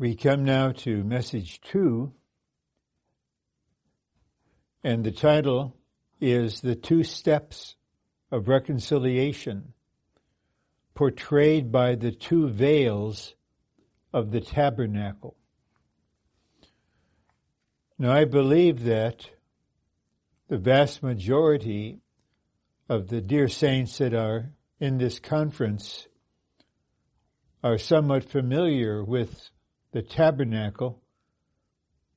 We come now to message two, and the title is The Two Steps of Reconciliation, portrayed by the two veils of the tabernacle. Now, I believe that the vast majority of the dear saints that are in this conference are somewhat familiar with the tabernacle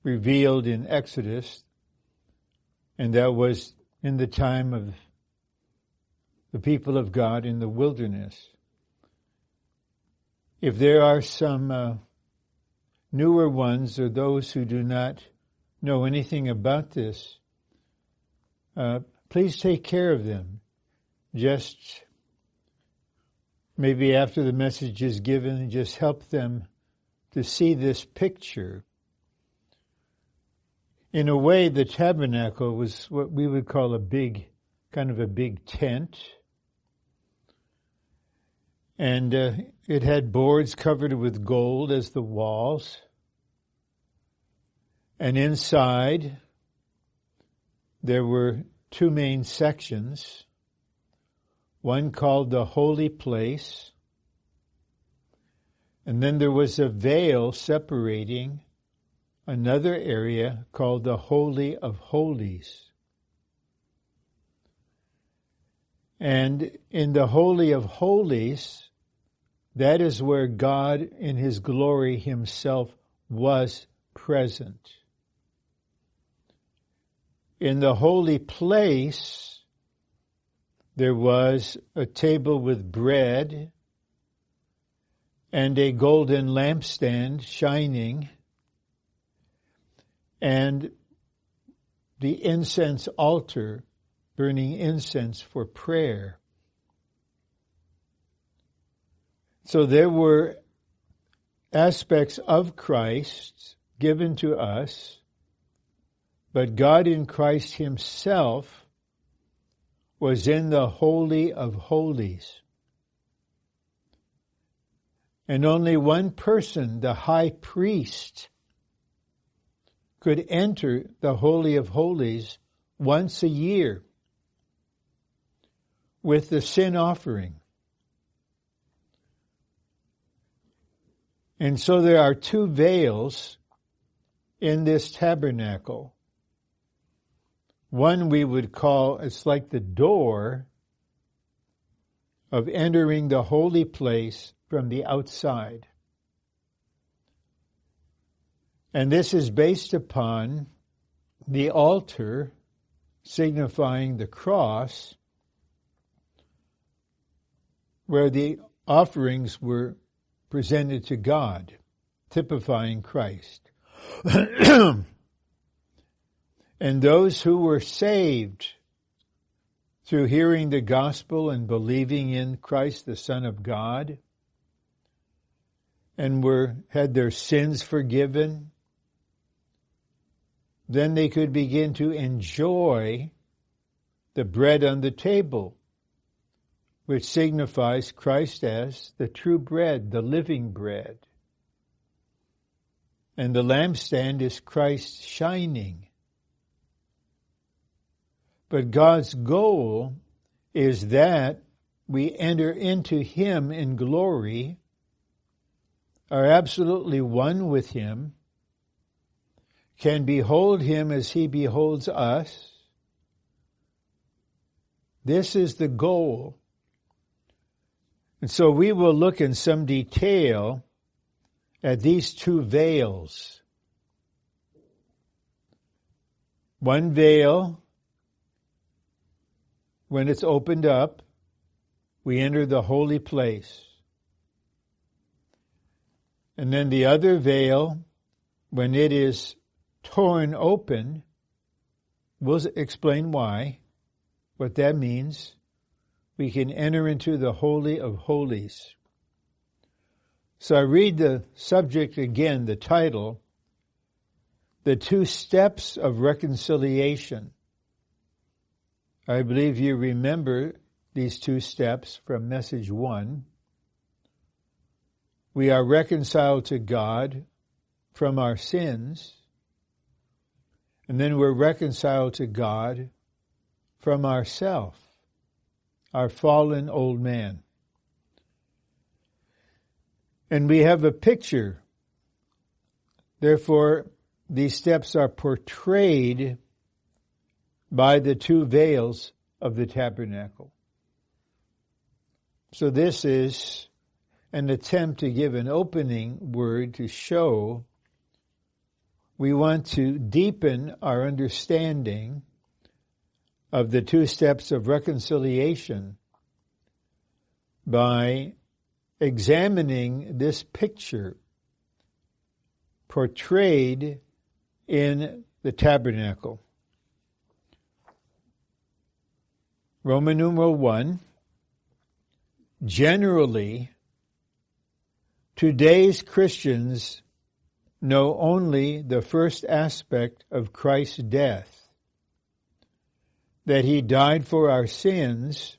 revealed in Exodus, and that was in the time of the people of God in the wilderness. If there are some uh, newer ones or those who do not know anything about this, uh, please take care of them. Just maybe after the message is given, just help them to see this picture. In a way, the tabernacle was what we would call a big, kind of a big tent. And uh, it had boards covered with gold as the walls. And inside, there were two main sections. One called the Holy Place, and then there was a veil separating another area called the Holy of Holies. And in the Holy of Holies, that is where God in His glory Himself was present. In the holy place, there was a table with bread and a golden lampstand shining, and the incense altar burning incense for prayer. So there were aspects of Christ given to us, but God in Christ Himself was in the Holy of Holies. And only one person, the high priest, could enter the Holy of Holies once a year with the sin offering. And so there are two veils in this tabernacle. One we would call, it's like the door of entering the holy place from the outside. And this is based upon the altar signifying the cross where the offerings were presented to God, typifying Christ. and those who were saved through hearing the gospel and believing in Christ, the Son of God, and were had their sins forgiven, then they could begin to enjoy the bread on the table, which signifies Christ as the true bread, the living bread. And the lampstand is Christ shining. But God's goal is that we enter into Him in glory are absolutely one with Him, can behold Him as He beholds us. This is the goal. And so we will look in some detail at these two veils. One veil, when it's opened up, we enter the holy place. And then the other veil, when it is torn open, we'll explain why, what that means. We can enter into the Holy of Holies. So I read the subject again, the title, The Two Steps of Reconciliation. I believe you remember these two steps from message one. We are reconciled to God from our sins, and then we're reconciled to God from ourself, our fallen old man. And we have a picture. Therefore, these steps are portrayed by the two veils of the tabernacle. So this is an attempt to give an opening word to show we want to deepen our understanding of the two steps of reconciliation by examining this picture portrayed in the tabernacle. Roman numeral 1. Generally, today's Christians know only the first aspect of Christ's death, that he died for our sins,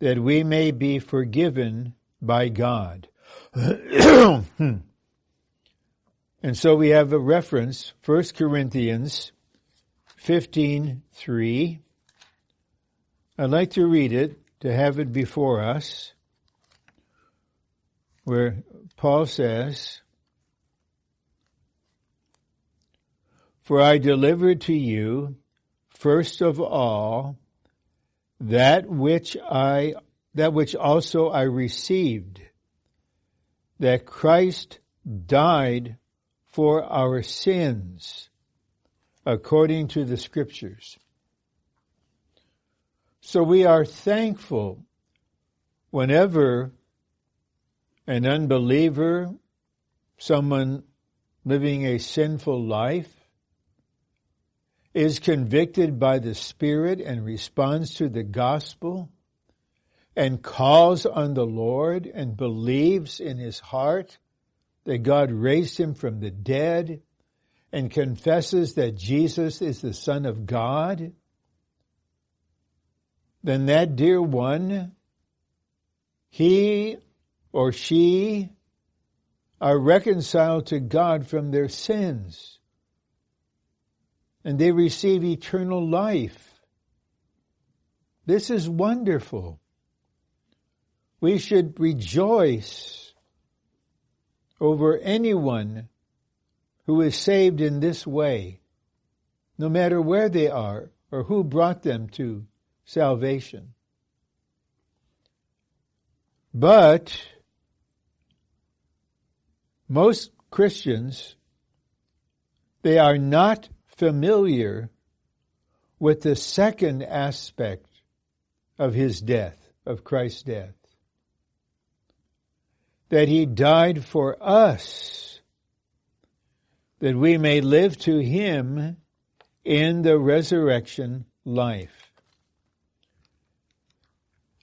that we may be forgiven by God. and so we have a reference, 1 Corinthians 15:3. I'd like to read it to have it before us, where Paul says, For I delivered to you, first of all, that which I, that which also I received, that Christ died for our sins, according to the scriptures. So we are thankful whenever an unbeliever, someone living a sinful life, is convicted by the Spirit and responds to the gospel and calls on the Lord and believes in his heart that God raised him from the dead and confesses that Jesus is the Son of God, then that dear one, he or she are reconciled to God from their sins and they receive eternal life. This is wonderful. We should rejoice over anyone who is saved in this way, no matter where they are or who brought them to salvation. But most Christians, they are not familiar with the second aspect of his death, of Christ's death. That he died for us, that we may live to him in the resurrection life.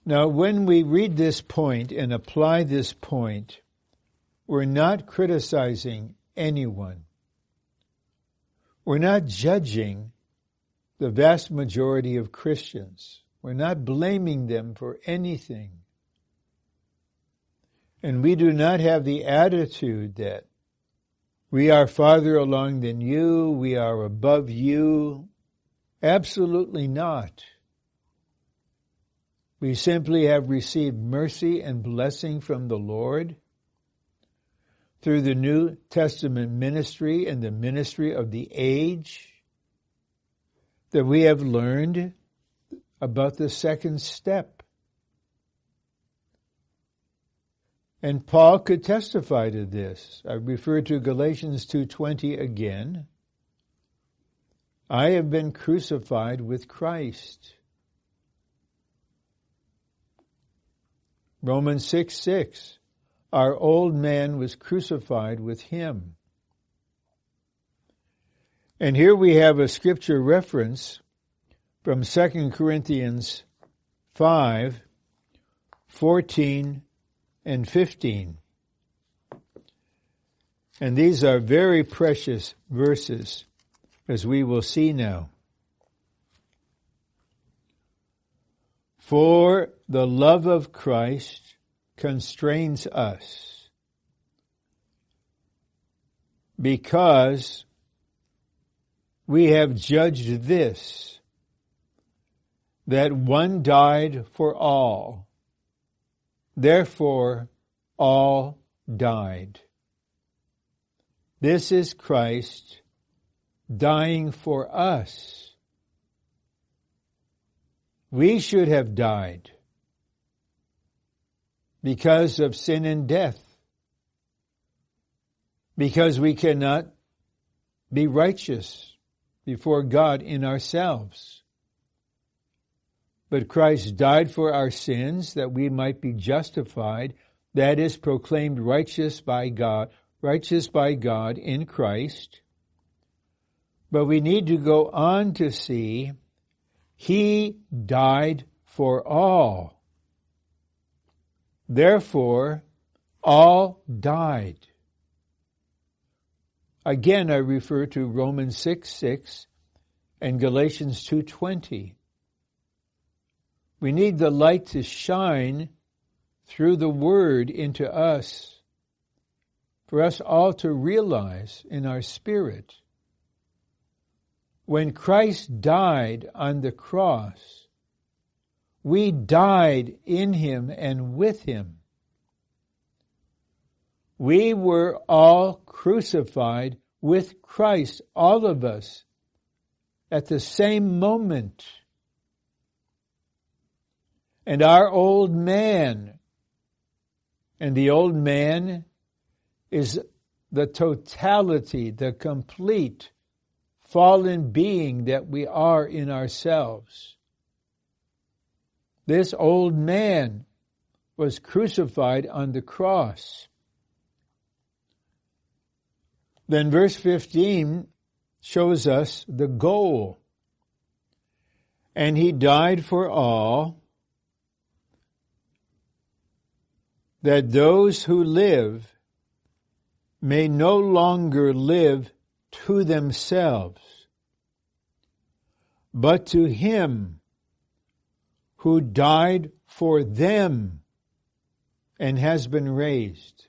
Now, when we read this point and apply this point, we're not criticizing anyone. We're not judging the vast majority of Christians. We're not blaming them for anything. And we do not have the attitude that we are farther along than you, we are above you. Absolutely not. We simply have received mercy and blessing from the Lord through the New Testament ministry and the ministry of the age that we have learned about the second step. And Paul could testify to this. I refer to Galatians 2:20 again. I have been crucified with Christ. Romans 6 6 our old man was crucified with him. And here we have a scripture reference from 2 Corinthians 5 14 and 15. And these are very precious verses, as we will see now. For the love of Christ constrains us, because we have judged this, that one died for all. Therefore, all died. This is Christ dying for us. We should have died because of sin and death, because we cannot be righteous before God in ourselves. But Christ died for our sins that we might be justified, that is, proclaimed righteous by God, righteous by God in Christ. But we need to go on to see He died for all. Therefore, all died. Again, I refer to Romans 6 6 and Galatians 2.20. We need the light to shine through the Word into us for us all to realize in our spirit. When Christ died on the cross, we died in him and with him. We were all crucified with Christ, all of us, at the same moment. And our old man, and the old man is the totality, the complete fallen being that we are in ourselves. This old man was crucified on the cross. Then verse 15 shows us the goal. And he died for all, that those who live may no longer live to themselves, but to him who died for them and has been raised.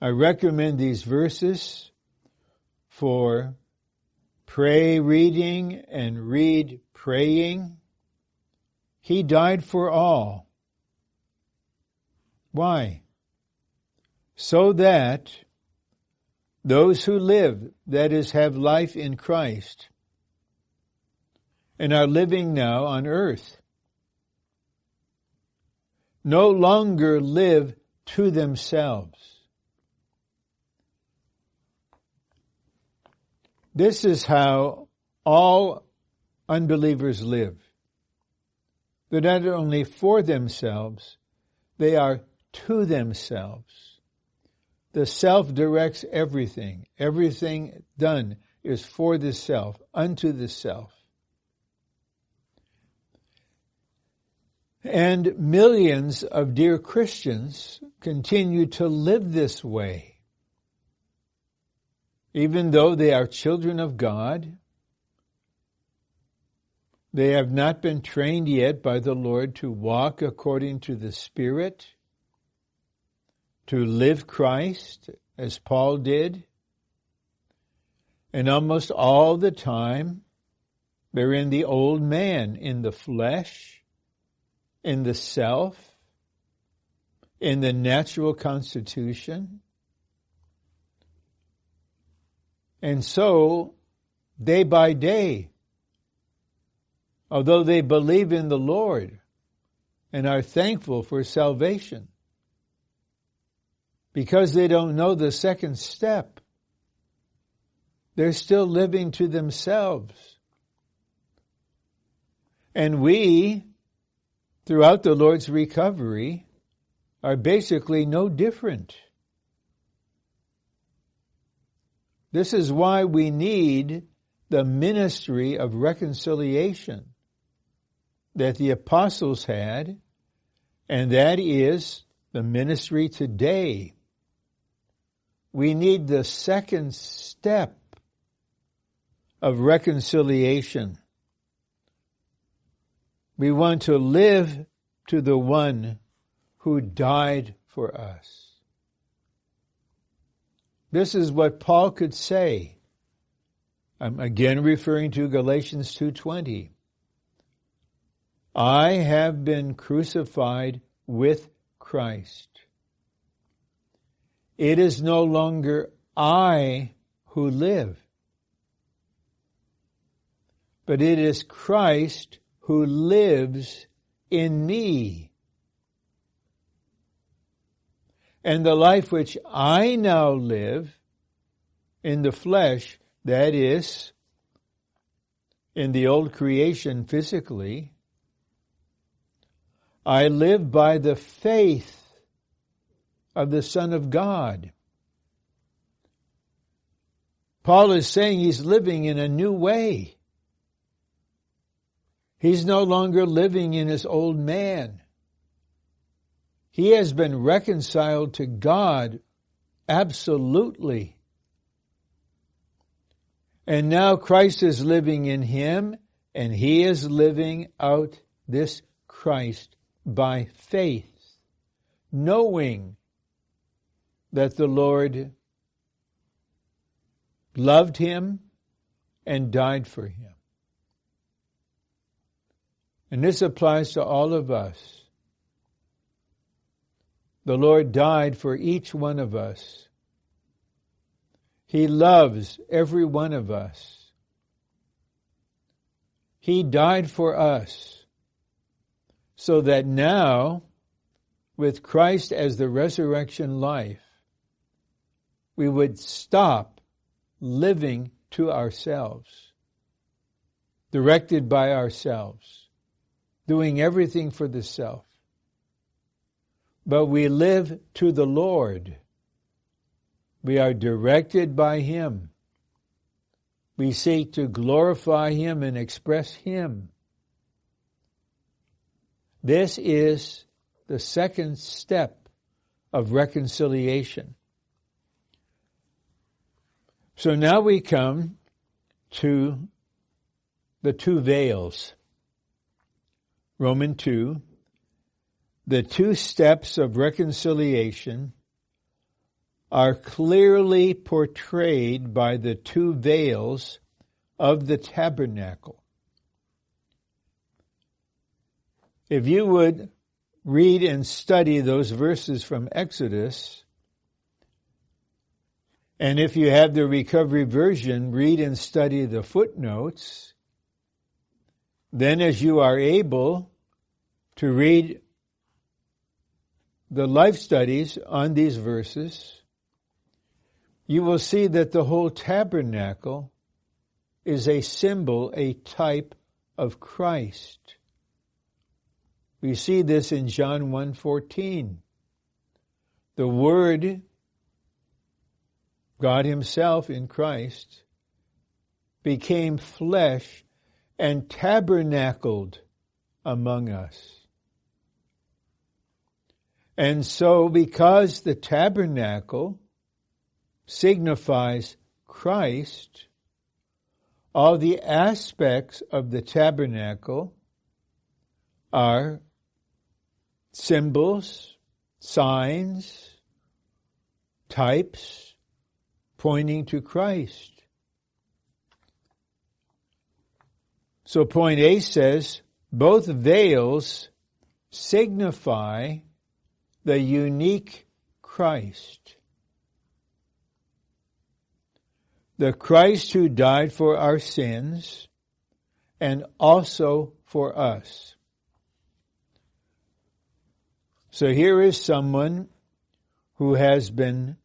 I recommend these verses for pray reading and read praying. He died for all. Why? so that those who live, that is, have life in Christ, and are living now on earth, no longer live to themselves. This is how all unbelievers live. They're not only for themselves, they are to themselves. The self directs everything. Everything done is for the self, unto the self. And millions of dear Christians continue to live this way. Even though they are children of God, they have not been trained yet by the Lord to walk according to the Spirit to live Christ as Paul did. And almost all the time, they're in the old man, in the flesh, in the self, in the natural constitution. And so, day by day, although they believe in the Lord and are thankful for salvation, because they don't know the second step. They're still living to themselves. And we, throughout the Lord's recovery, are basically no different. This is why we need the ministry of reconciliation that the apostles had, and that is the ministry today we need the second step of reconciliation. We want to live to the one who died for us. This is what Paul could say. I'm again referring to Galatians 2:20. I have been crucified with Christ. It is no longer I who live, but it is Christ who lives in me. And the life which I now live in the flesh, that is, in the old creation physically, I live by the faith of the Son of God. Paul is saying he's living in a new way. He's no longer living in his old man. He has been reconciled to God absolutely. And now Christ is living in him, and he is living out this Christ by faith, knowing that the Lord loved him and died for him. And this applies to all of us. The Lord died for each one of us. He loves every one of us. He died for us so that now, with Christ as the resurrection life, we would stop living to ourselves, directed by ourselves, doing everything for the self. But we live to the Lord. We are directed by Him. We seek to glorify Him and express Him. This is the second step of reconciliation. So now we come to the two veils. Roman 2, the two steps of reconciliation are clearly portrayed by the two veils of the tabernacle. If you would read and study those verses from Exodus, and if you have the recovery version, read and study the footnotes. Then, as you are able to read the life studies on these verses, you will see that the whole tabernacle is a symbol, a type of Christ. We see this in John 1:14. The word God Himself in Christ, became flesh and tabernacled among us. And so, because the tabernacle signifies Christ, all the aspects of the tabernacle are symbols, signs, types, pointing to Christ. So point A says both veils signify the unique Christ. The Christ who died for our sins and also for us. So here is someone who has been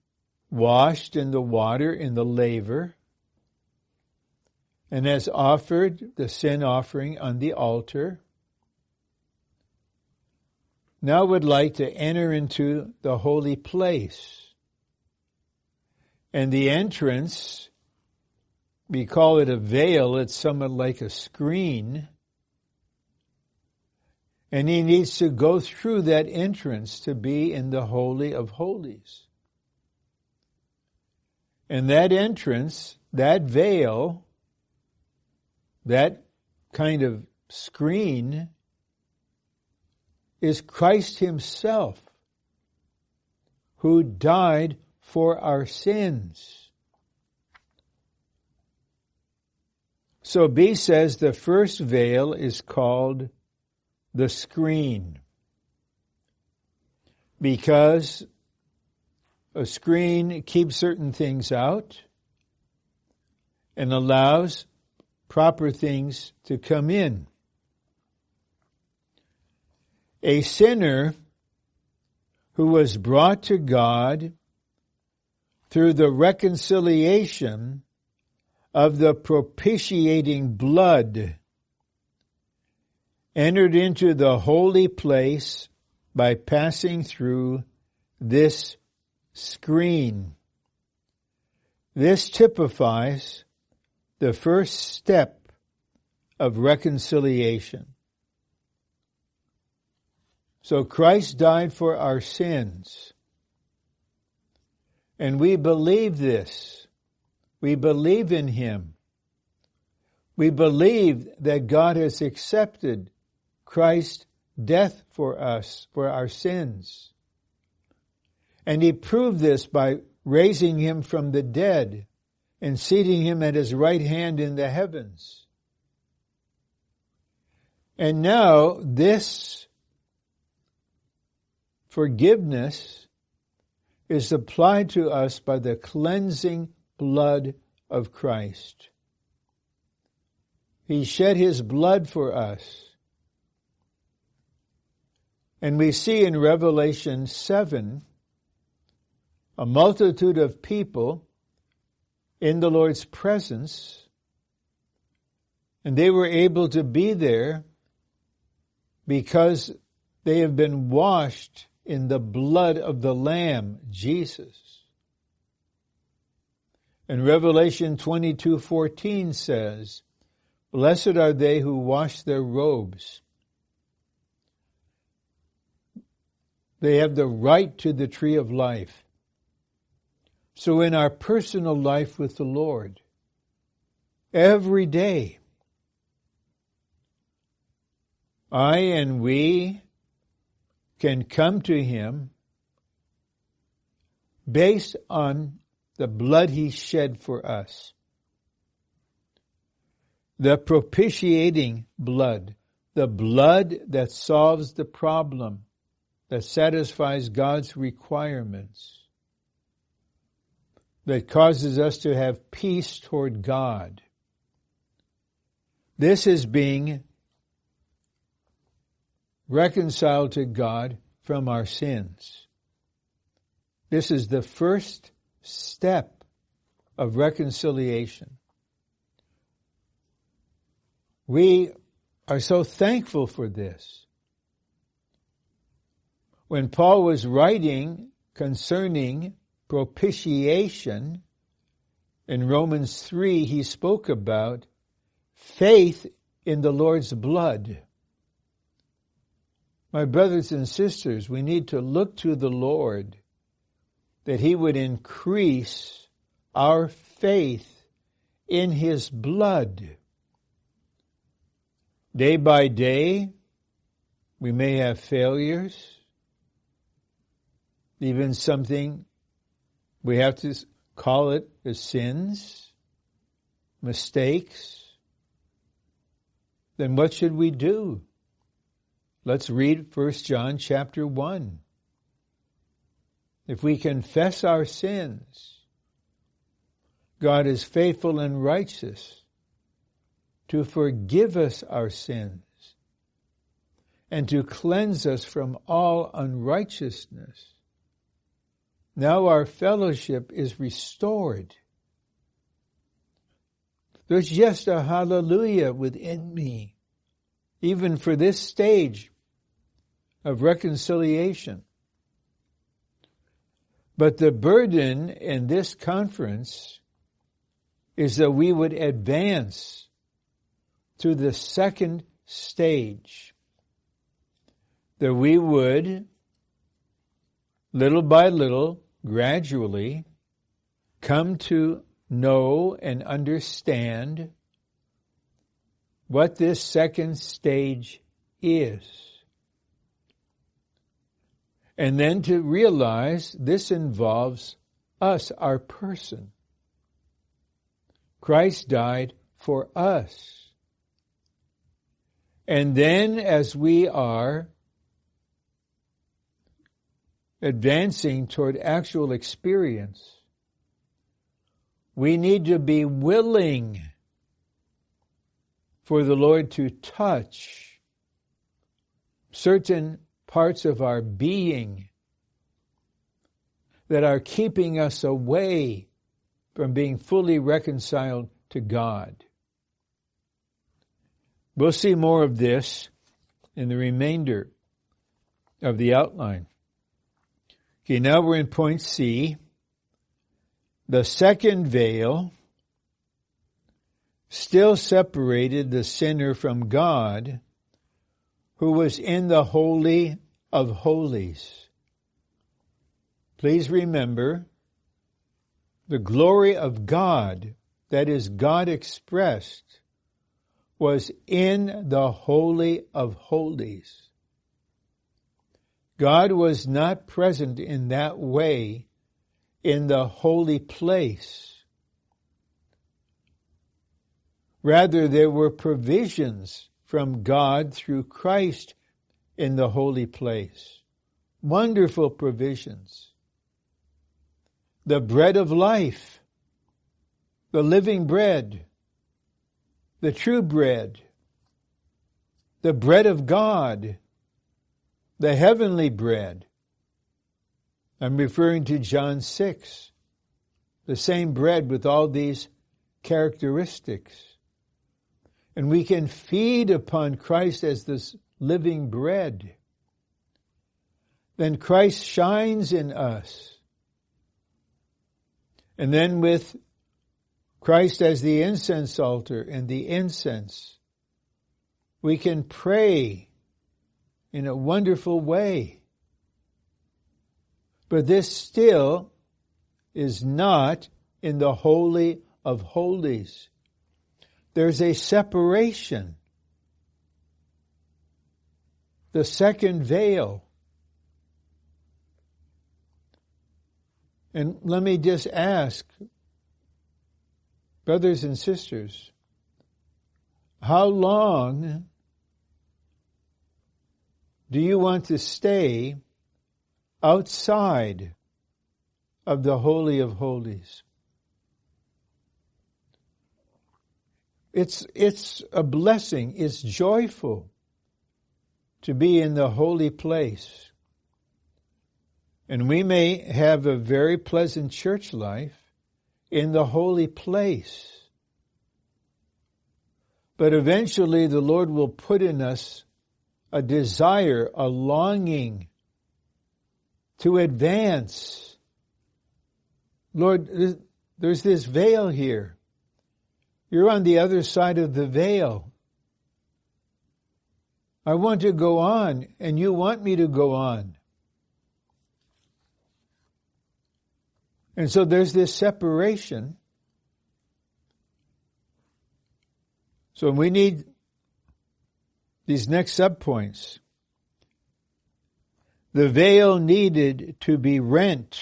washed in the water in the laver, and has offered the sin offering on the altar, now would like to enter into the holy place. And the entrance, we call it a veil, it's somewhat like a screen. And he needs to go through that entrance to be in the Holy of Holies. And that entrance, that veil, that kind of screen is Christ Himself who died for our sins. So B says the first veil is called the screen because a screen keeps certain things out and allows proper things to come in. A sinner who was brought to God through the reconciliation of the propitiating blood entered into the holy place by passing through this screen. This typifies the first step of reconciliation. So Christ died for our sins. And we believe this. We believe in Him. We believe that God has accepted Christ's death for us, for our sins. And He proved this by raising Him from the dead and seating Him at His right hand in the heavens. And now this forgiveness is applied to us by the cleansing blood of Christ. He shed his blood for us. And we see in Revelation 7 a multitude of people in the Lord's presence, and they were able to be there because they have been washed in the blood of the Lamb, Jesus. And Revelation 22:14 says, "Blessed are they who wash their robes. They have the right to the tree of life." So in our personal life with the Lord, every day, I and we can come to Him based on the blood He shed for us. The propitiating blood, the blood that solves the problem, that satisfies God's requirements, that causes us to have peace toward God. This is being reconciled to God from our sins. This is the first step of reconciliation. We are so thankful for this. When Paul was writing concerning propitiation in Romans 3, he spoke about faith in the Lord's blood. My brothers and sisters, we need to look to the Lord that He would increase our faith in His blood. Day by day, we may have failures, even something we have to call it as sins, mistakes. Then what should we do? Let's read 1 John chapter 1. If we confess our sins, God is faithful and righteous to forgive us our sins and to cleanse us from all unrighteousness. Now our fellowship is restored. There's just a hallelujah within me, even for this stage of reconciliation. But the burden in this conference is that we would advance to the second stage. That we would, little by little, gradually, come to know and understand what this second stage is. And then to realize this involves us, our person. Christ died for us. And then as we are advancing toward actual experience, we need to be willing for the Lord to touch certain parts of our being that are keeping us away from being fully reconciled to God. We'll see more of this in the remainder of the outline. Okay, now we're in point C. The second veil still separated the sinner from God who was in the Holy of Holies. Please remember the glory of God, that is, God expressed, was in the Holy of Holies. God was not present in that way in the holy place. Rather, there were provisions from God through Christ in the holy place. Wonderful provisions. The bread of life, the living bread, the true bread, the bread of God, the heavenly bread. I'm referring to John 6, the same bread with all these characteristics. And we can feed upon Christ as this living bread. Then Christ shines in us. And then with Christ as the incense altar and the incense, we can pray in a wonderful way. But this still is not in the Holy of Holies. There's a separation. The second veil. And let me just ask, brothers and sisters, how long do you want to stay outside of the Holy of Holies? It's, it's a blessing. It's joyful to be in the holy place. And we may have a very pleasant church life in the holy place. But eventually the Lord will put in us a desire, a longing to advance. Lord, there's this veil here. You're on the other side of the veil. I want to go on, and you want me to go on. And so there's this separation. So we need these next subpoints. The veil needed to be rent,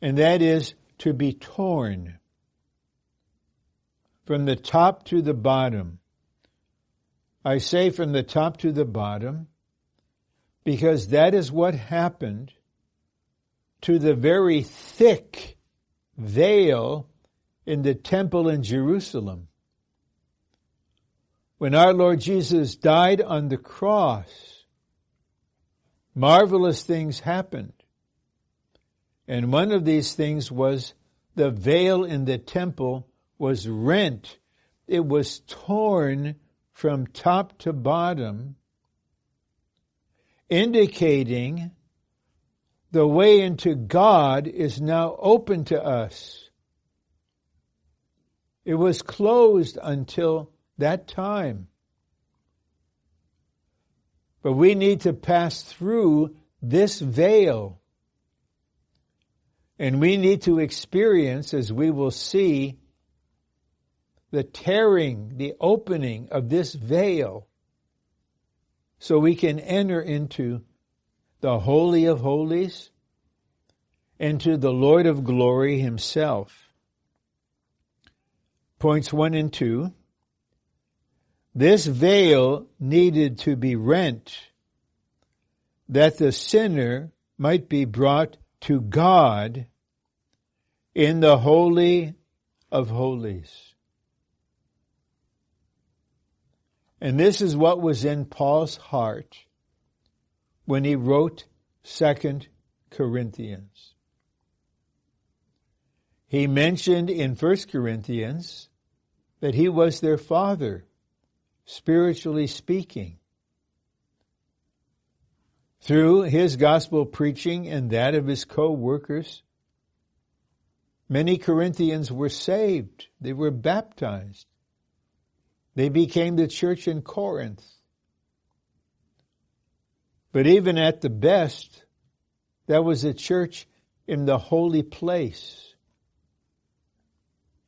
and that is to be torn from the top to the bottom. I say from the top to the bottom because that is what happened to the very thick veil in the temple in Jerusalem. When our Lord Jesus died on the cross, marvelous things happened. And one of these things was the veil in the temple was rent. It was torn from top to bottom, indicating the way into God is now open to us. It was closed until that time. But we need to pass through this veil. And we need to experience, as we will see, the tearing, the opening of this veil so we can enter into the Holy of Holies into the Lord of glory himself. Points one and two. This veil needed to be rent that the sinner might be brought to God in the Holy of Holies. And this is what was in Paul's heart when he wrote Second Corinthians. He mentioned in First Corinthians that he was their father, spiritually speaking. Through his gospel preaching and that of his co-workers, many Corinthians were saved. They were baptized. They became the church in Corinth. But even at the best, that was a church in the holy place.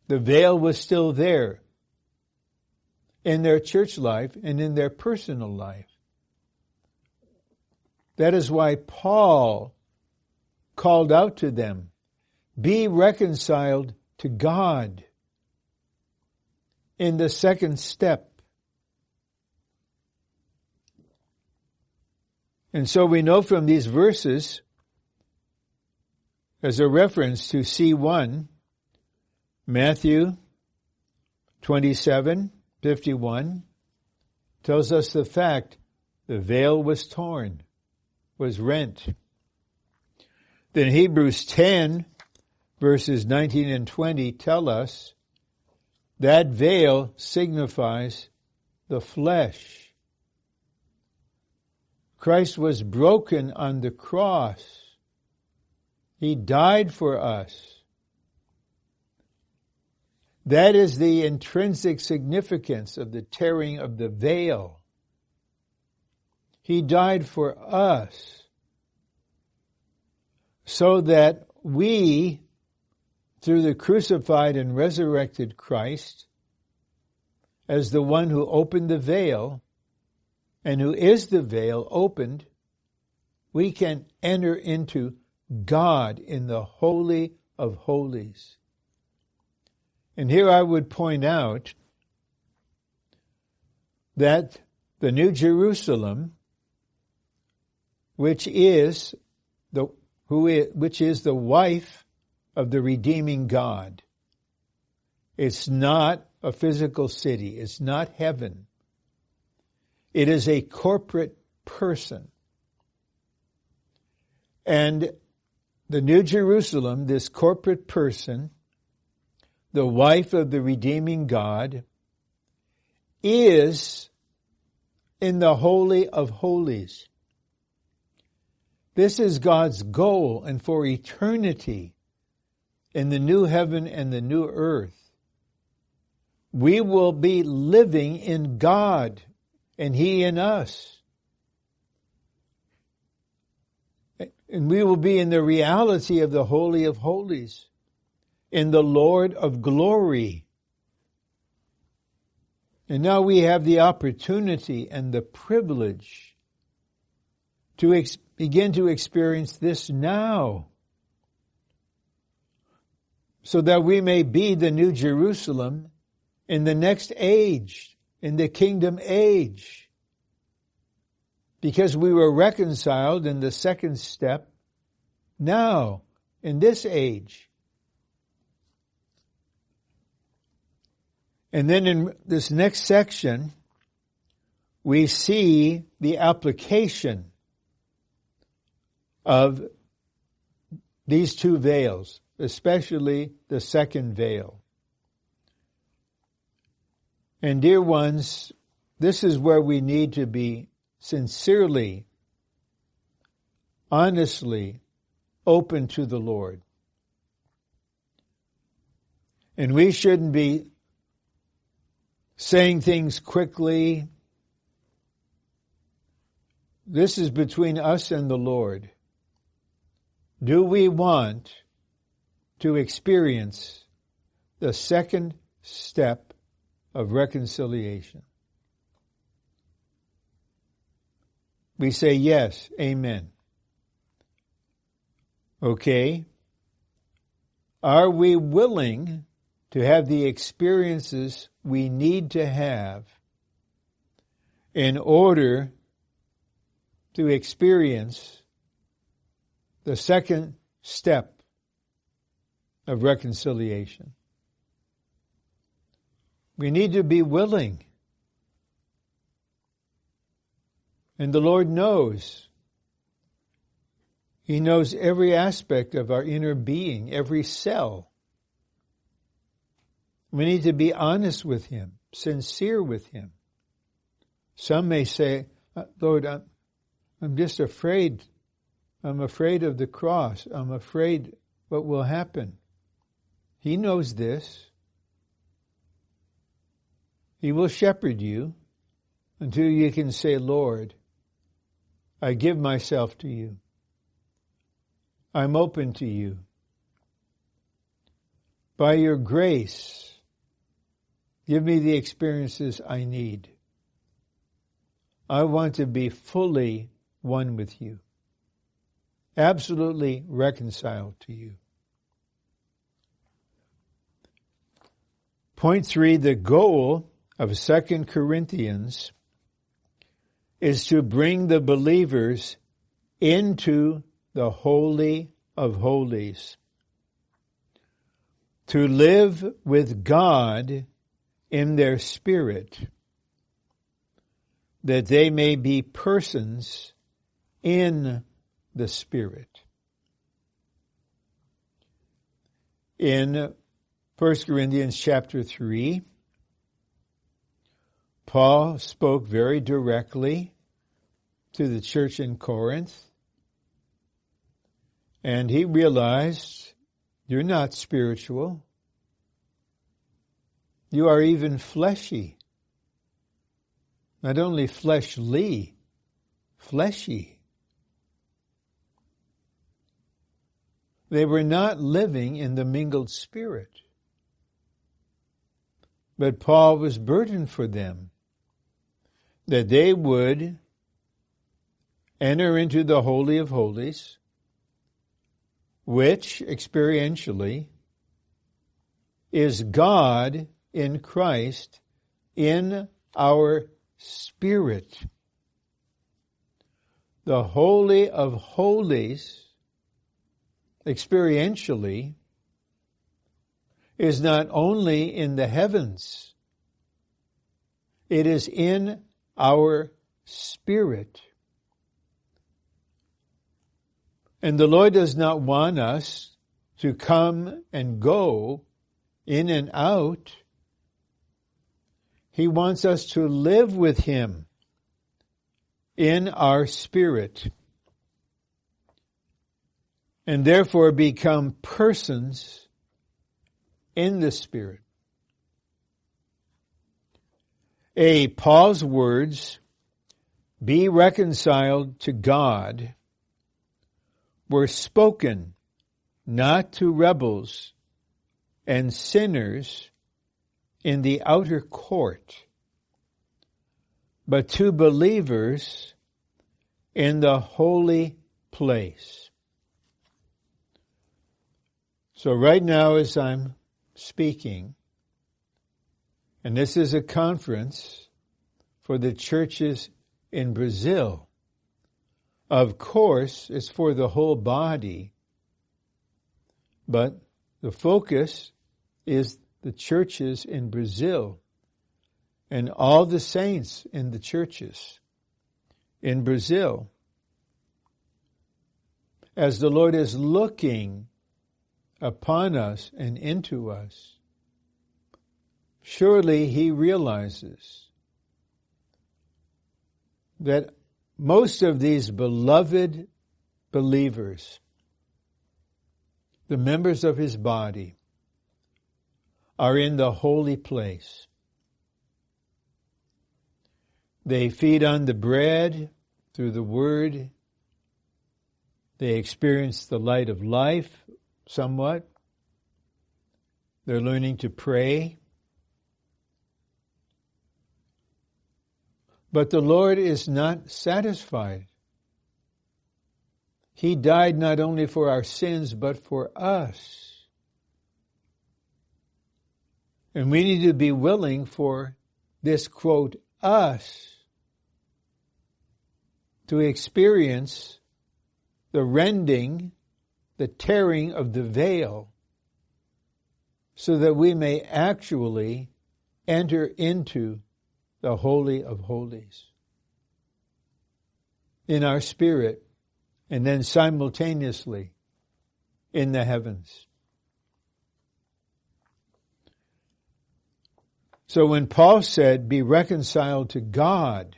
The veil was still there in their church life and in their personal life. That is why Paul called out to them, be reconciled to God in the second step. And so we know from these verses, as a reference to C1, Matthew 27, 51, tells us the fact the veil was torn was rent. Then Hebrews 10 verses 19 and 20 tell us that veil signifies the flesh. Christ was broken on the cross. He died for us. That is the intrinsic significance of the tearing of the veil. He died for us so that we, through the crucified and resurrected Christ, as the one who opened the veil and who is the veil opened, we can enter into God in the Holy of Holies. And here I would point out that the New Jerusalem which is the who is, which is the wife of the redeeming God. It's not a physical city. It's not heaven. It is a corporate person. And the New Jerusalem, this corporate person, the wife of the redeeming God, is in the Holy of Holies. This is God's goal and for eternity in the new heaven and the new earth. We will be living in God and He in us. And we will be in the reality of the Holy of Holies, in the Lord of glory. And now we have the opportunity and the privilege to ex- begin to experience this now so that we may be the new Jerusalem in the next age, in the kingdom age. Because we were reconciled in the second step now, in this age. And then in this next section, we see the application of these two veils, especially the second veil. And dear ones, this is where we need to be sincerely, honestly open to the Lord. And we shouldn't be saying things quickly. This is between us and the Lord do we want to experience the second step of reconciliation? We say yes, amen. Okay, Are we willing to have the experiences we need to have in order to experience the second step of reconciliation? We need to be willing. And the Lord knows. He knows every aspect of our inner being, every cell. We need to be honest with Him, sincere with Him. Some may say, uh, Lord, I'm, I'm just afraid. I'm afraid of the cross. I'm afraid what will happen. He knows this. He will shepherd you until you can say, Lord, I give myself to you. I'm open to you. By your grace, give me the experiences I need. I want to be fully one with you, absolutely reconciled to you. Point three, the goal of Second Corinthians is to bring the believers into the Holy of Holies. To live with God in their spirit, that they may be persons in the Spirit. In 1 Corinthians chapter 3, Paul spoke very directly to the church in Corinth, and he realized you're not spiritual. You are even fleshy. Not only fleshly, fleshy. They were not living in the mingled spirit. But Paul was burdened for them that they would enter into the Holy of Holies, which experientially is God in Christ in our spirit. The Holy of Holies, experientially, is not only in the heavens, it is in our spirit. And the Lord does not want us to come and go in and out. He wants us to live with Him in our spirit and therefore become persons in the Spirit. A Paul's words, be reconciled to God, were spoken not to rebels and sinners in the outer court, but to believers in the holy place. So right now as I'm speaking, and this is a conference for the churches in Brazil. Of course, it's for the whole body, but the focus is the churches in Brazil and all the saints in the churches in Brazil. As the Lord is looking upon us and into us, surely he realizes that most of these beloved believers, the members of his body, are in the holy place. They feed on the bread through the word. They experience the light of life somewhat. They're learning to pray. But the Lord is not satisfied. He died not only for our sins, but for us. And we need to be willing for this quote, us, to experience the rending, the tearing of the veil, so that we may actually enter into the Holy of Holies in our spirit and then simultaneously in the heavens. So when Paul said, be reconciled to God,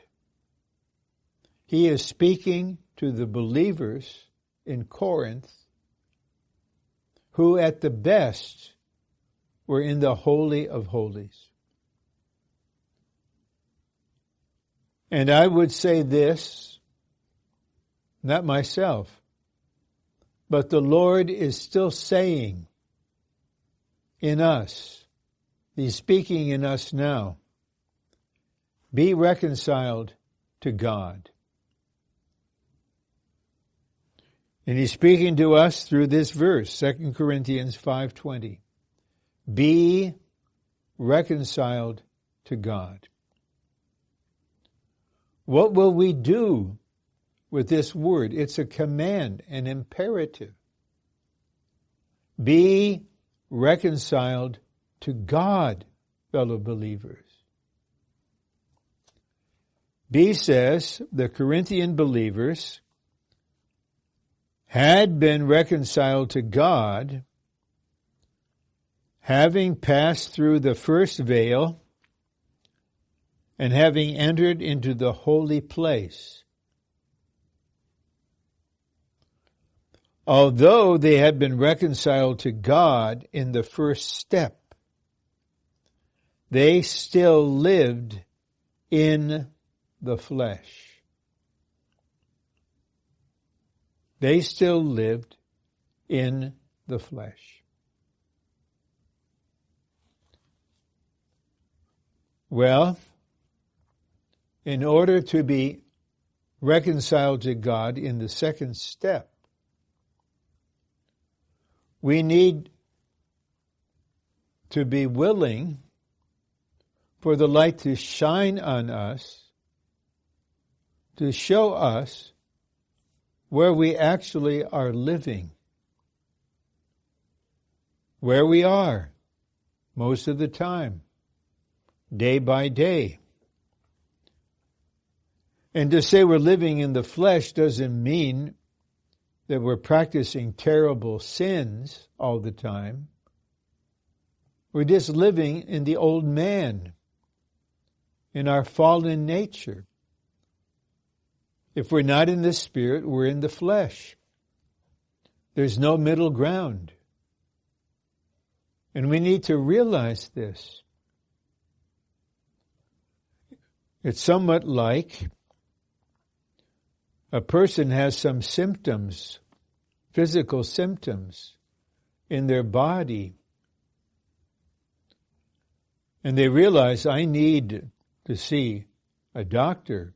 he is speaking to the believers in Corinth who at the best were in the Holy of Holies. And I would say this, not myself, but the Lord is still saying in us, He's speaking in us now, be reconciled to God. And he's speaking to us through this verse, 2 Corinthians 5:20. Be reconciled to God. What will we do with this word? It's a command, an imperative. Be reconciled to God, fellow believers. B says the Corinthian believers had been reconciled to God, having passed through the first veil and having entered into the holy place. Although they had been reconciled to God in the first step, they still lived in the flesh. They still lived in the flesh. Well, in order to be reconciled to God in the second step, we need to be willing for the light to shine on us, to show us where we actually are living, where we are most of the time, day by day. And to say we're living in the flesh doesn't mean that we're practicing terrible sins all the time. We're just living in the old man, in our fallen nature. If we're not in the spirit, we're in the flesh. There's no middle ground. And we need to realize this. It's somewhat like a person has some symptoms, physical symptoms in their body, and they realize I need to see a doctor.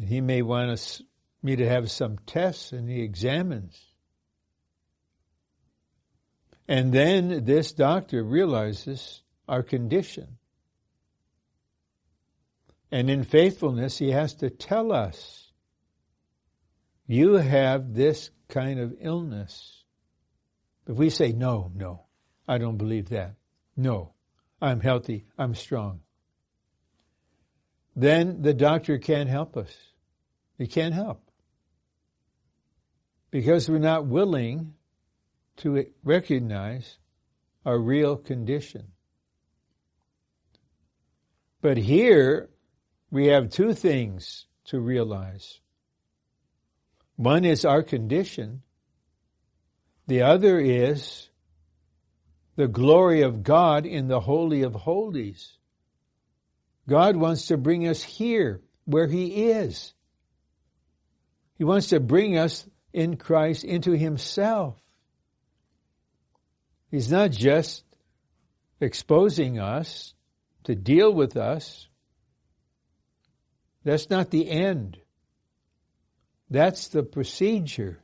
He may want us, me to have some tests, and he examines. And then this doctor realizes our condition. And in faithfulness, he has to tell us you have this kind of illness. If we say, no, no, I don't believe that. No, I'm healthy, I'm strong. Then the doctor can't help us. He can't help. Because we're not willing to recognize our real condition. But here we have two things to realize. One is our condition. The other is the glory of God in the Holy of Holies. God wants to bring us here where He is. He wants to bring us in Christ into Himself. He's not just exposing us to deal with us. That's not the end. That's the procedure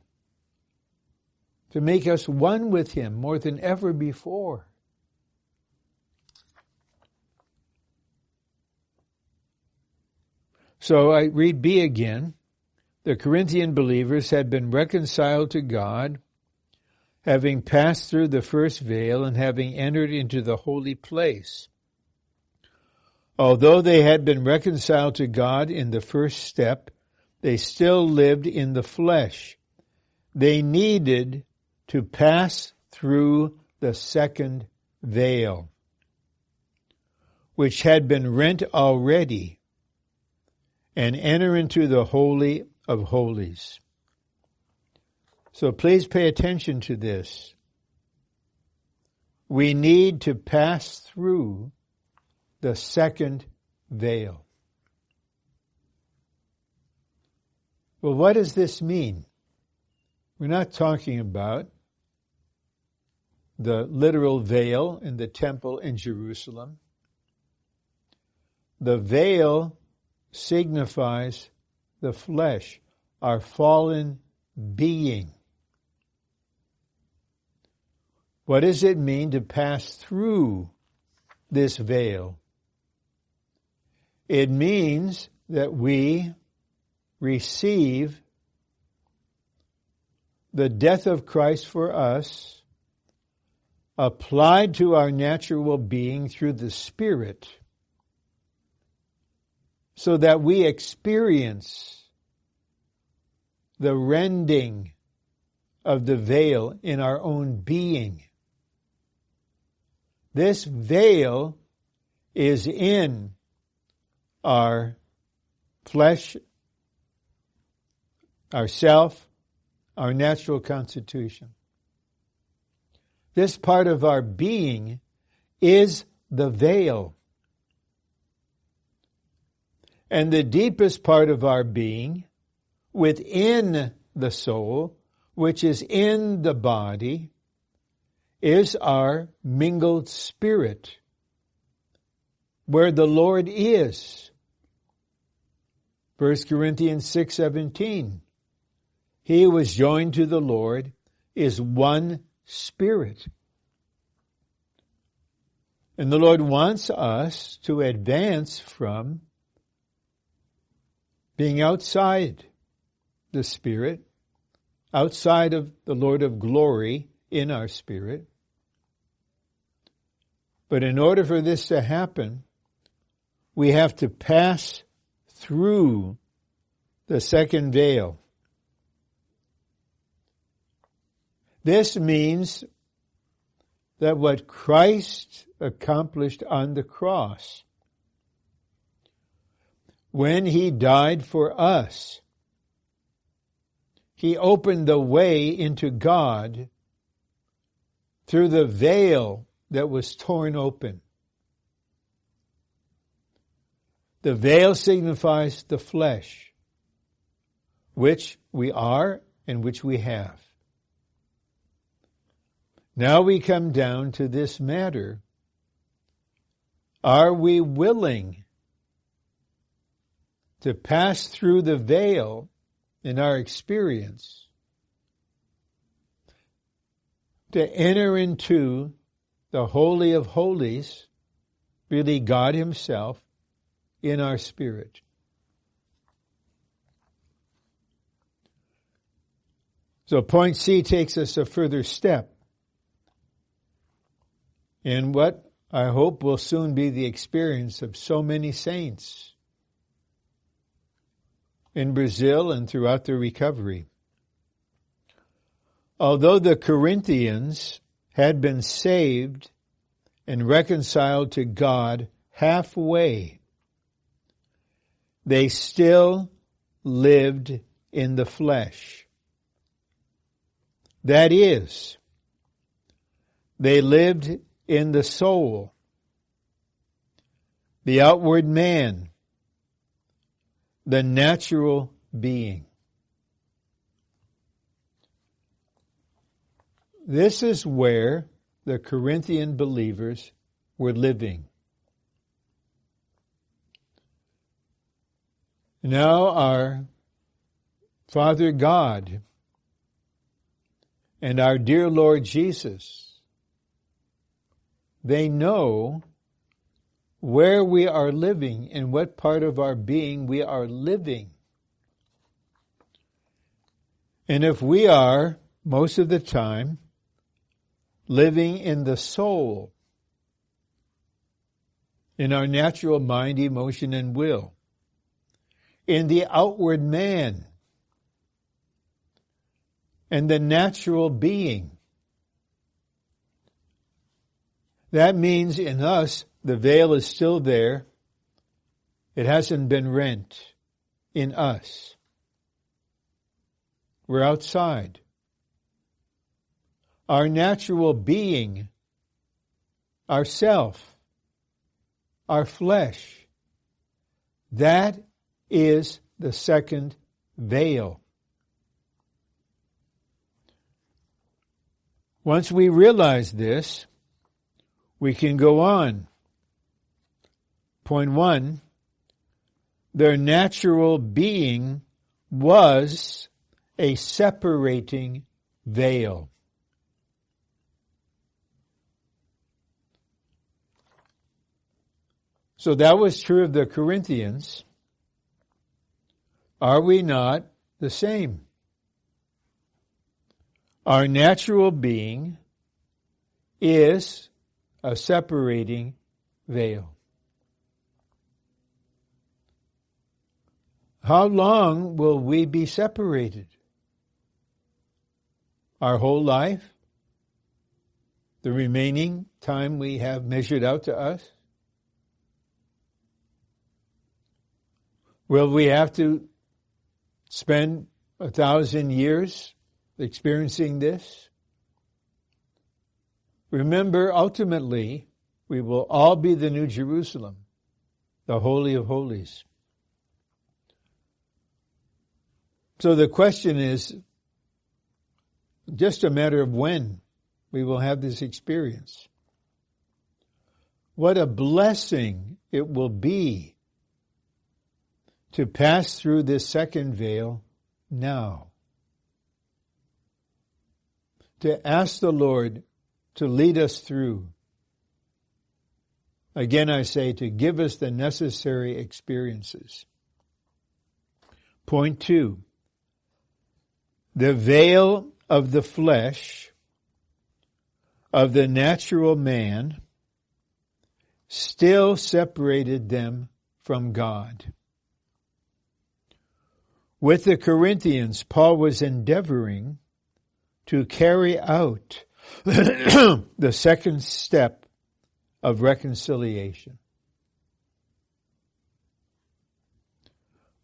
to make us one with Him more than ever before. So I read B again. The Corinthian believers had been reconciled to God, having passed through the first veil and having entered into the holy place. Although they had been reconciled to God in the first step, they still lived in the flesh. They needed to pass through the second veil, which had been rent already, and enter into the Holy of Holies. So please pay attention to this. We need to pass through the second veil. Well, what does this mean? We're not talking about the literal veil in the temple in Jerusalem. The veil signifies the flesh, our fallen being. What does it mean to pass through this veil? It means that we receive the death of Christ for us applied to our natural being through the Spirit so that we experience the rending of the veil in our own being. This veil is in our flesh, our self, our natural constitution. This part of our being is the veil. And the deepest part of our being within the soul, which is in the body, is our mingled spirit, where the Lord is. 1 Corinthians 6:17 he who is joined to the Lord is one spirit. And the Lord wants us to advance from being outside the Spirit, outside of the Lord of glory in our spirit. But in order for this to happen, we have to pass through the second veil. This means that what Christ accomplished on the cross, when he died for us, he opened the way into God through the veil that was torn open. The veil signifies the flesh, which we are and which we have. Now we come down to this matter. Are we willing to pass through the veil in our experience to enter into the Holy of Holies, really God Himself, in our spirit? So point C takes us a further step in what I hope will soon be the experience of so many saints in Brazil and throughout the recovery. Although the Corinthians had been saved and reconciled to God halfway, they still lived in the flesh. That is, they lived in the soul, the outward man, the natural being. This is where the Corinthian believers were living. Now our Father God and our dear Lord Jesus they know where we are living, in what part of our being we are living. And if we are, most of the time, living in the soul, in our natural mind, emotion, and will, in the outward man, and the natural being. That means in us, the veil is still there. It hasn't been rent in us. We're outside. Our natural being, our self, our flesh, that is the second veil. Once we realize this, we can go on. Point one, their natural being was a separating veil. So that was true of the Corinthians. Are we not the same? Our natural being is a separating veil. How long will we be separated? Our whole life? The remaining time we have measured out to us? Will we have to spend a thousand years experiencing this? Remember, ultimately, we will all be the New Jerusalem, the Holy of Holies. So the question is just a matter of when we will have this experience. What a blessing it will be to pass through this second veil now. To ask the Lord to lead us through. Again, I say to give us the necessary experiences. Point two. The veil of the flesh of the natural man still separated them from God. With the Corinthians, Paul was endeavoring to carry out the second step of reconciliation.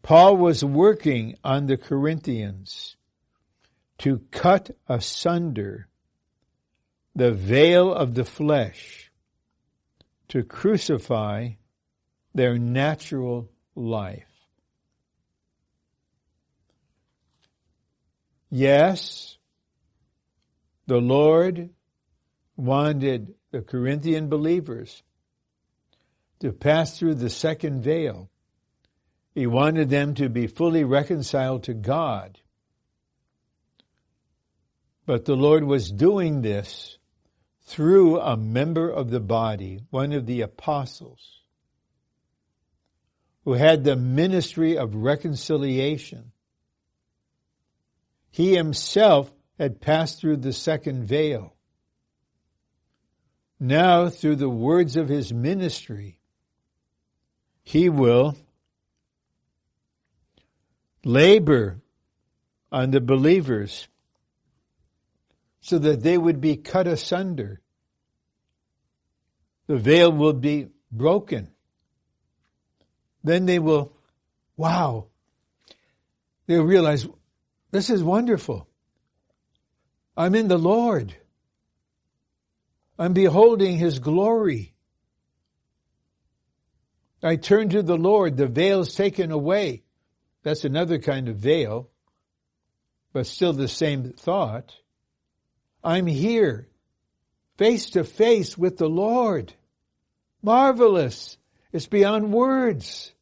Paul was working on the Corinthians to cut asunder the veil of the flesh, to crucify their natural life. Yes, the Lord wanted the Corinthian believers to pass through the second veil. He wanted them to be fully reconciled to God. But the Lord was doing this through a member of the body, one of the apostles, who had the ministry of reconciliation he himself had passed through the second veil. Now, through the words of his ministry, he will labor on the believers so that they would be cut asunder. The veil will be broken. Then they will, wow, they'll realize this is wonderful. I'm in the Lord. I'm beholding His glory. I turn to the Lord. The veil's taken away. That's another kind of veil, but still the same thought. I'm here, face to face with the Lord. Marvelous. It's beyond words.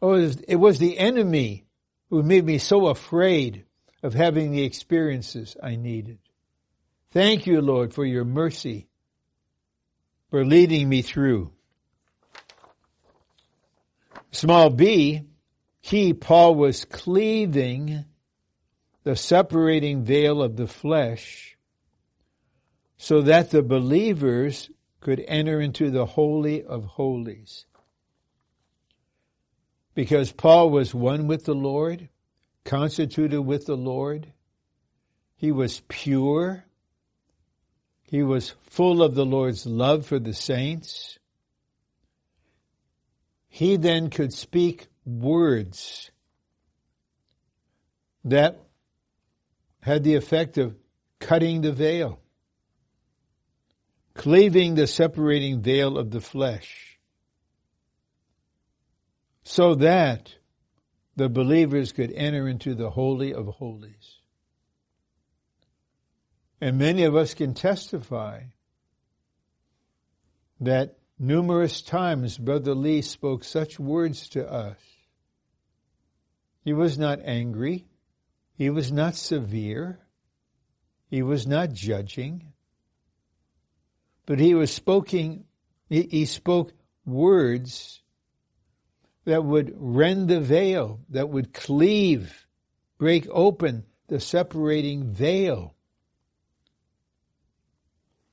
Oh, it was the enemy who made me so afraid of having the experiences I needed. Thank you, Lord, for your mercy. for leading me through. Small b, he, Paul, was cleaving the separating veil of the flesh so that the believers could enter into the Holy of Holies. Because Paul was one with the Lord, constituted with the Lord, he was pure, he was full of the Lord's love for the saints. He then could speak words that had the effect of cutting the veil cleaving the separating veil of the flesh, so that the believers could enter into the Holy of Holies. And many of us can testify that numerous times Brother Lee spoke such words to us. He was not angry. He was not severe. He was not judging but he was speaking, he, he spoke words that would rend the veil, that would cleave, break open the separating veil.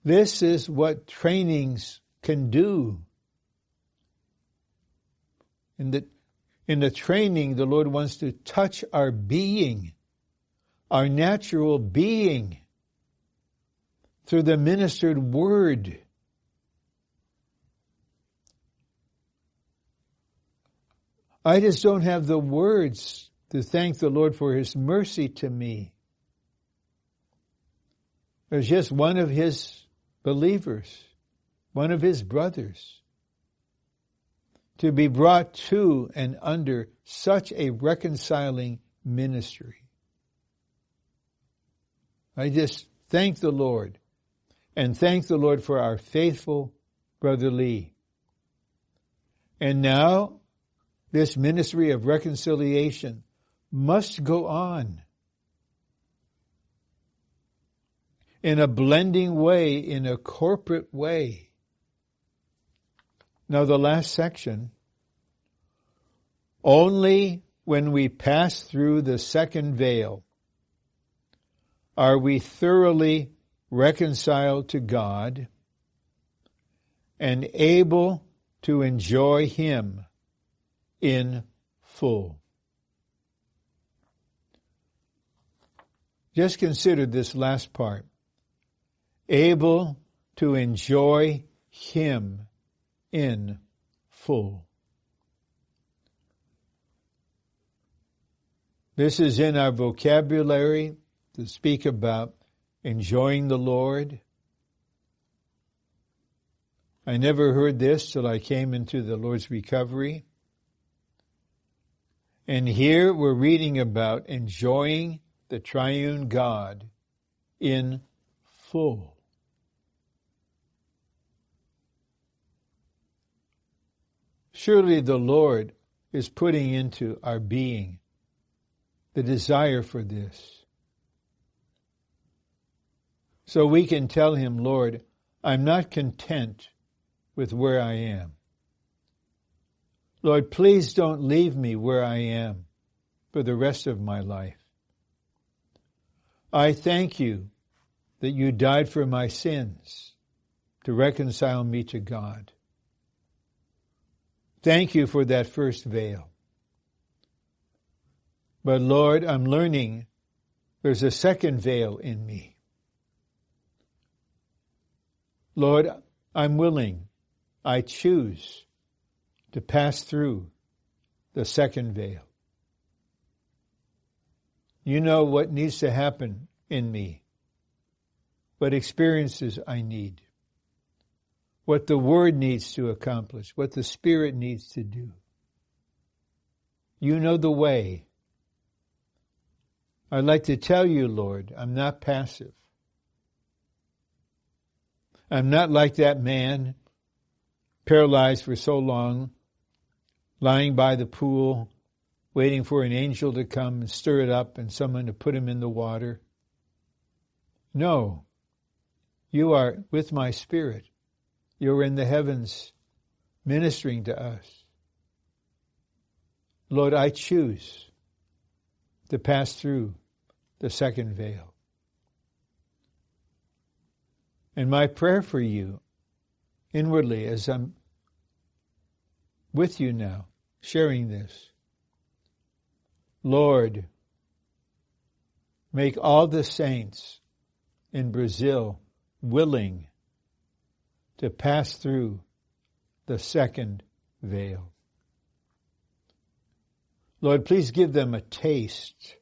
This is what trainings can do. In the, in the training, the Lord wants to touch our being, our natural being through the ministered word. I just don't have the words to thank the Lord for his mercy to me. There's just one of his believers, one of his brothers, to be brought to and under such a reconciling ministry. I just thank the Lord and thank the Lord for our faithful Brother Lee. And now, this ministry of reconciliation must go on in a blending way, in a corporate way. Now, the last section only when we pass through the second veil are we thoroughly reconciled to God, and able to enjoy Him in full. Just consider this last part. Able to enjoy Him in full. This is in our vocabulary to speak about enjoying the Lord. I never heard this till I came into the Lord's recovery. And here we're reading about enjoying the triune God in full. Surely the Lord is putting into our being the desire for this. So we can tell him, Lord, I'm not content with where I am. Lord, please don't leave me where I am for the rest of my life. I thank you that you died for my sins to reconcile me to God. Thank you for that first veil. But Lord, I'm learning there's a second veil in me. Lord, I'm willing, I choose to pass through the second veil. You know what needs to happen in me, what experiences I need, what the Word needs to accomplish, what the Spirit needs to do. You know the way. I'd like to tell you, Lord, I'm not passive. I'm not like that man, paralyzed for so long, lying by the pool, waiting for an angel to come and stir it up and someone to put him in the water. No, you are with my spirit. You're in the heavens ministering to us. Lord, I choose to pass through the second veil. And my prayer for you inwardly as I'm with you now, sharing this. Lord, make all the saints in Brazil willing to pass through the second veil. Lord, please give them a taste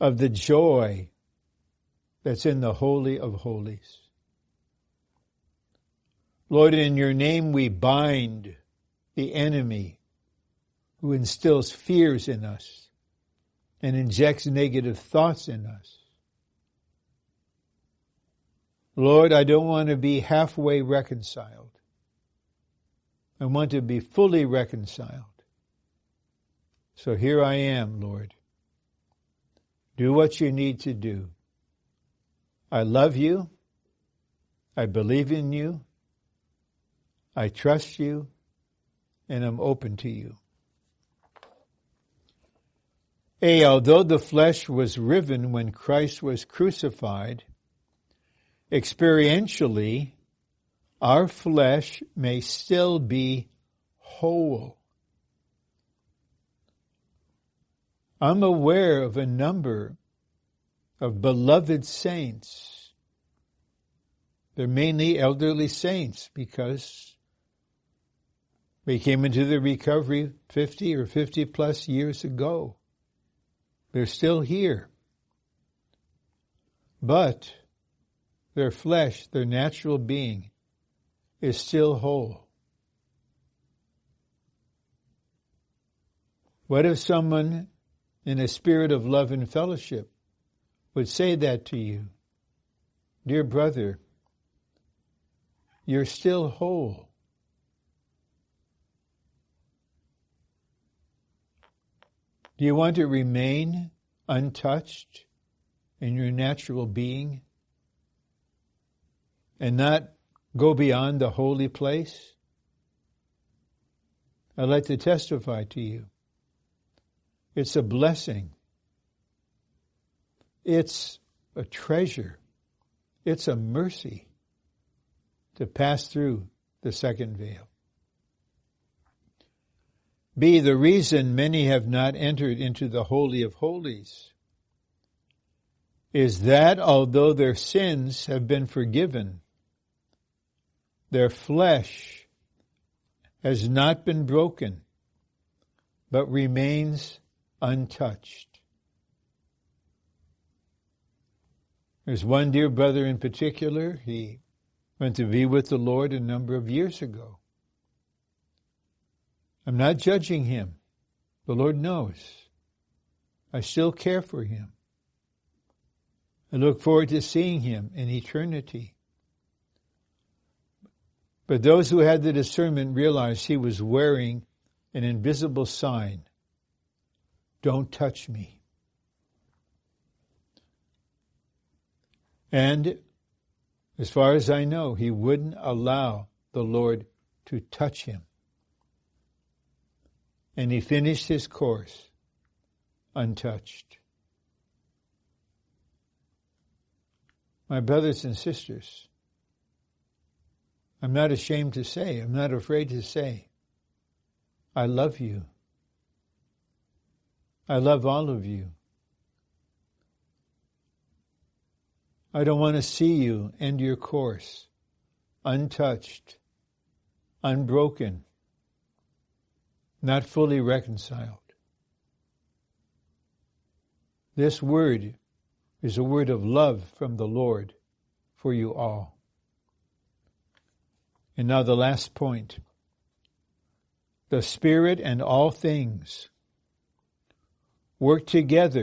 of the joy that's in the Holy of Holies. Lord, in your name we bind the enemy who instills fears in us and injects negative thoughts in us. Lord, I don't want to be halfway reconciled. I want to be fully reconciled. So here I am, Lord. Do what you need to do. I love you. I believe in you. I trust you. And I'm open to you. A, although the flesh was riven when Christ was crucified, experientially, our flesh may still be whole. I'm aware of a number of beloved saints. They're mainly elderly saints because they came into the recovery 50 or 50 plus years ago. They're still here. But their flesh, their natural being, is still whole. What if someone in a spirit of love and fellowship would say that to you? Dear brother, you're still whole. Do you want to remain untouched in your natural being and not go beyond the holy place? I'd like to testify to you. It's a blessing. It's a treasure. It's a mercy to pass through the second veil. B. The reason many have not entered into the Holy of Holies is that although their sins have been forgiven, their flesh has not been broken, but remains untouched. There's one dear brother in particular, he went to be with the Lord a number of years ago. I'm not judging him. The Lord knows. I still care for him. I look forward to seeing him in eternity. But those who had the discernment realized he was wearing an invisible sign Don't touch me. And as far as I know, he wouldn't allow the Lord to touch him and he finished his course untouched. My brothers and sisters, I'm not ashamed to say, I'm not afraid to say, I love you. I love all of you. I don't want to see you end your course untouched, unbroken, not fully reconciled. This word is a word of love from the Lord for you all. And now the last point. The Spirit and all things work together